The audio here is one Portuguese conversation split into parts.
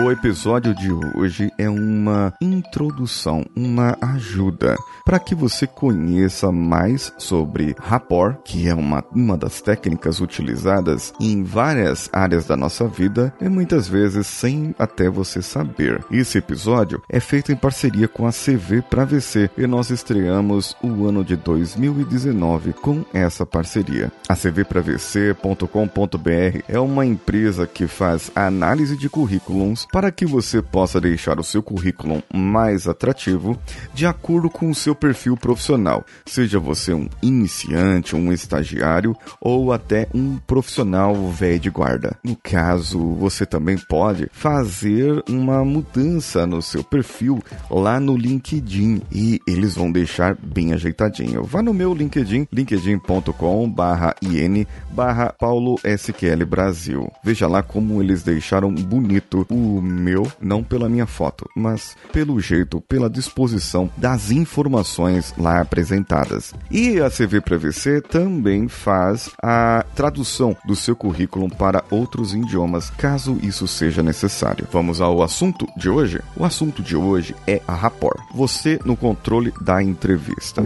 O episódio de hoje é uma introdução, uma ajuda para que você conheça mais sobre rapport, que é uma, uma das técnicas utilizadas em várias áreas da nossa vida e muitas vezes sem até você saber. Esse episódio é feito em parceria com a CV para VC e nós estreamos o ano de 2019 com essa parceria. A cvpravc.com.br é uma empresa que faz análise de currículos para que você possa deixar o seu currículo mais atrativo de acordo com o seu perfil profissional, seja você um iniciante, um estagiário ou até um profissional velho de guarda. No caso, você também pode fazer uma mudança no seu perfil lá no LinkedIn e eles vão deixar bem ajeitadinho. Vá no meu LinkedIn, linkedin.com/in barra Paulo SQL Brasil. Veja lá como eles deixaram bonito o meu, não pela minha foto, mas pelo jeito, pela disposição das informações lá apresentadas. E a CV VC também faz a tradução do seu currículo para outros idiomas, caso isso seja necessário. Vamos ao assunto de hoje? O assunto de hoje é a rapport. Você no controle da entrevista.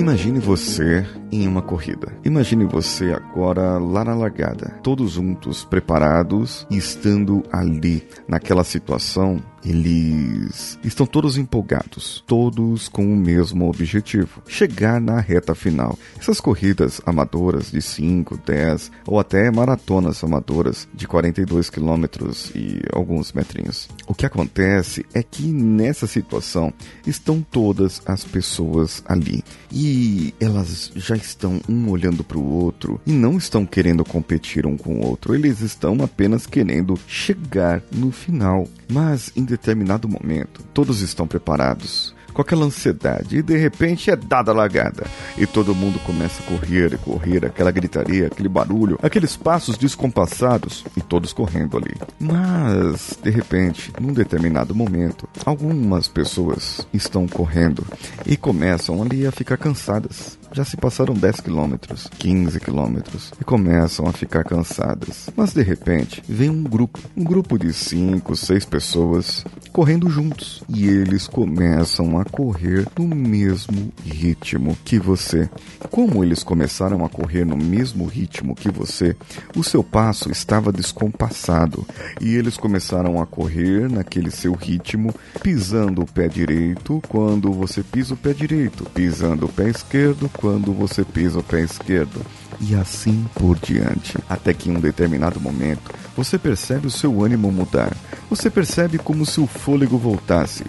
Imagine você em uma corrida. Imagine você agora lá na largada, todos juntos, preparados e estando ali naquela situação eles estão todos empolgados, todos com o mesmo objetivo: chegar na reta final. Essas corridas amadoras de 5, 10 ou até maratonas amadoras de 42 quilômetros e alguns metrinhos. O que acontece é que nessa situação estão todas as pessoas ali e elas já estão um olhando para o outro e não estão querendo competir um com o outro, eles estão apenas querendo chegar no final. Mas em determinado momento, todos estão preparados com aquela ansiedade e de repente é dada a largada e todo mundo começa a correr e correr, aquela gritaria, aquele barulho, aqueles passos descompassados e todos correndo ali. Mas de repente, num determinado momento, algumas pessoas estão correndo e começam ali a ficar cansadas. Já se passaram 10 quilômetros, 15 quilômetros e começam a ficar cansadas. Mas de repente, vem um grupo, um grupo de 5, 6 pessoas correndo juntos e eles começam a correr no mesmo ritmo que você. Como eles começaram a correr no mesmo ritmo que você, o seu passo estava descompassado e eles começaram a correr naquele seu ritmo, pisando o pé direito quando você pisa o pé direito, pisando o pé esquerdo quando você pisa o pé esquerdo. E assim por diante, até que em um determinado momento você percebe o seu ânimo mudar. Você percebe como se o fôlego voltasse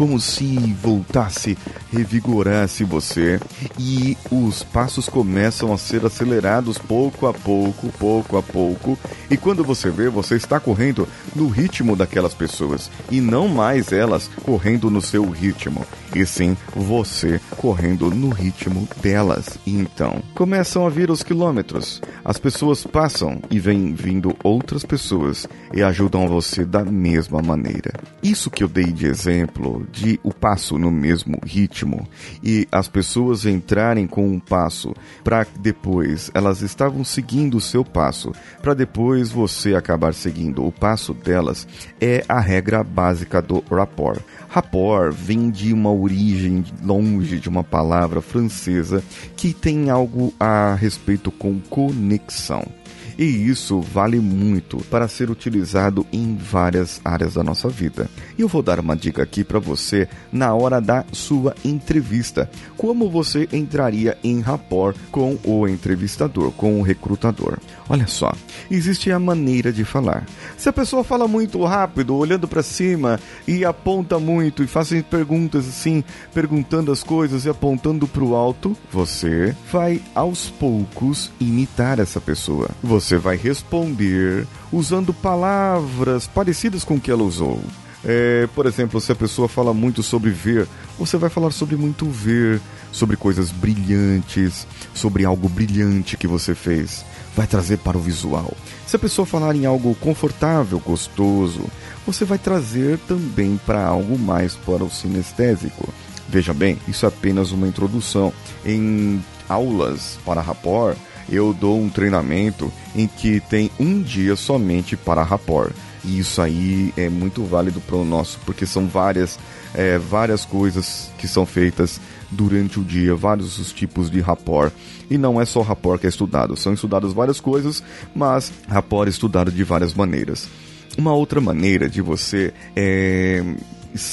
como se voltasse, revigorasse você e os passos começam a ser acelerados pouco a pouco, pouco a pouco. E quando você vê, você está correndo no ritmo daquelas pessoas e não mais elas correndo no seu ritmo, e sim você correndo no ritmo delas. E então começam a vir os quilômetros. As pessoas passam e vêm vindo outras pessoas e ajudam você da mesma maneira. Isso que eu dei de exemplo de o passo no mesmo ritmo e as pessoas entrarem com um passo para depois elas estavam seguindo o seu passo para depois você acabar seguindo o passo delas é a regra básica do rapport. Rapport vem de uma origem longe de uma palavra francesa que tem algo a respeito com conexão. E isso vale muito para ser utilizado em várias áreas da nossa vida. E eu vou dar uma dica aqui para você na hora da sua entrevista. Como você entraria em rapport com o entrevistador, com o recrutador? Olha só, existe a maneira de falar. Se a pessoa fala muito rápido, olhando para cima e aponta muito e faz perguntas assim, perguntando as coisas e apontando para o alto, você vai aos poucos imitar essa pessoa. Você você vai responder usando palavras parecidas com o que ela usou. É, por exemplo, se a pessoa fala muito sobre ver, você vai falar sobre muito ver. sobre coisas brilhantes, sobre algo brilhante que você fez. Vai trazer para o visual. Se a pessoa falar em algo confortável, gostoso, você vai trazer também para algo mais para o sinestésico. Veja bem, isso é apenas uma introdução. Em aulas para rapport, eu dou um treinamento em que tem um dia somente para rapport. E isso aí é muito válido para o nosso, porque são várias, é, várias coisas que são feitas durante o dia, vários os tipos de rapport. E não é só rapport que é estudado, são estudadas várias coisas, mas rapport é estudado de várias maneiras. Uma outra maneira de você é,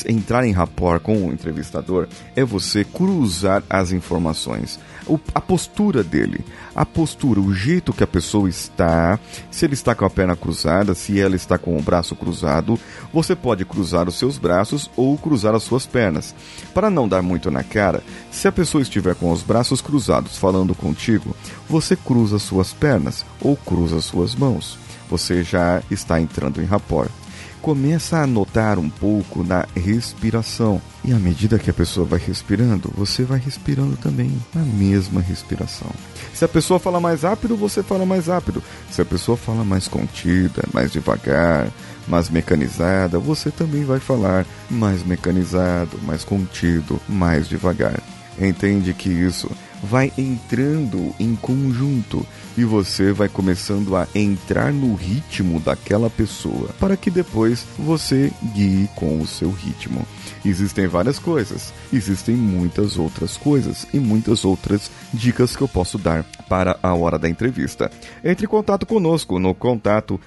entrar em rapport com o entrevistador é você cruzar as informações a postura dele, a postura, o jeito que a pessoa está, se ele está com a perna cruzada, se ela está com o braço cruzado, você pode cruzar os seus braços ou cruzar as suas pernas. Para não dar muito na cara, se a pessoa estiver com os braços cruzados falando contigo, você cruza suas pernas ou cruza suas mãos. Você já está entrando em rapport começa a notar um pouco na respiração. E à medida que a pessoa vai respirando, você vai respirando também na mesma respiração. Se a pessoa fala mais rápido, você fala mais rápido. Se a pessoa fala mais contida, mais devagar, mais mecanizada, você também vai falar mais mecanizado, mais contido, mais devagar. Entende que isso vai entrando em conjunto e você vai começando a entrar no ritmo daquela pessoa para que depois você guie com o seu ritmo. Existem várias coisas, existem muitas outras coisas e muitas outras dicas que eu posso dar para a hora da entrevista. Entre em contato conosco no contato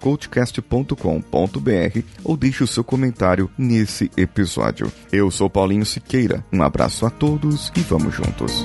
coachcast.com.br ou deixe o seu comentário nesse episódio. Eu sou Paulinho Siqueira, um abraço a todos e vamos juntos.